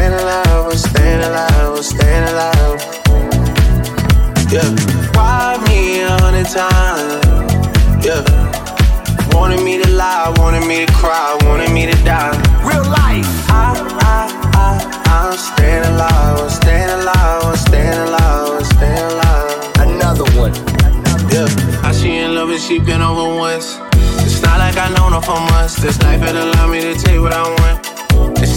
staying alive, I'm staying alive, I'm staying alive. Yeah. Why me a hundred times? Yeah. Wanted me to lie, wanted me to cry, wanted me to die. Real life. I, I, I, I'm staying alive, I'm staying alive, I'm staying alive, I'm staying alive. Another one. Yeah, I she in love and she been over once. It's not like I know her for months. This life it allow me to take what I want. It's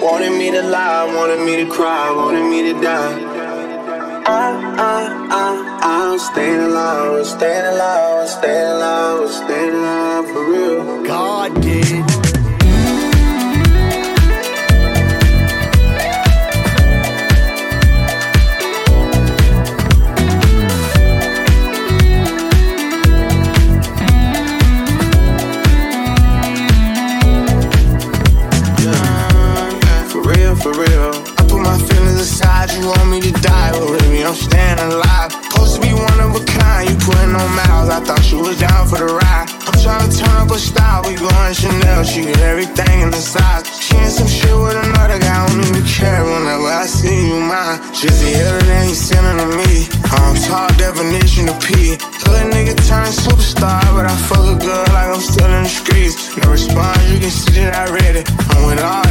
Wanted me to lie, wanted me to cry, wanted me to die. I, I, I, I'm staying alive, I'm staying alive, I'm staying alive, I'm staying alive for real. For the ride. I'm trying to turn up a style, we going Chanel, she get everything in the size. She in some shit with another guy, I don't even care whenever I see you mine. Other than he sending to me. I'm tall definition of P. Hood nigga turn superstar, but I fuck a girl like I'm still in the streets. No response, you can see that I read it. I'm with all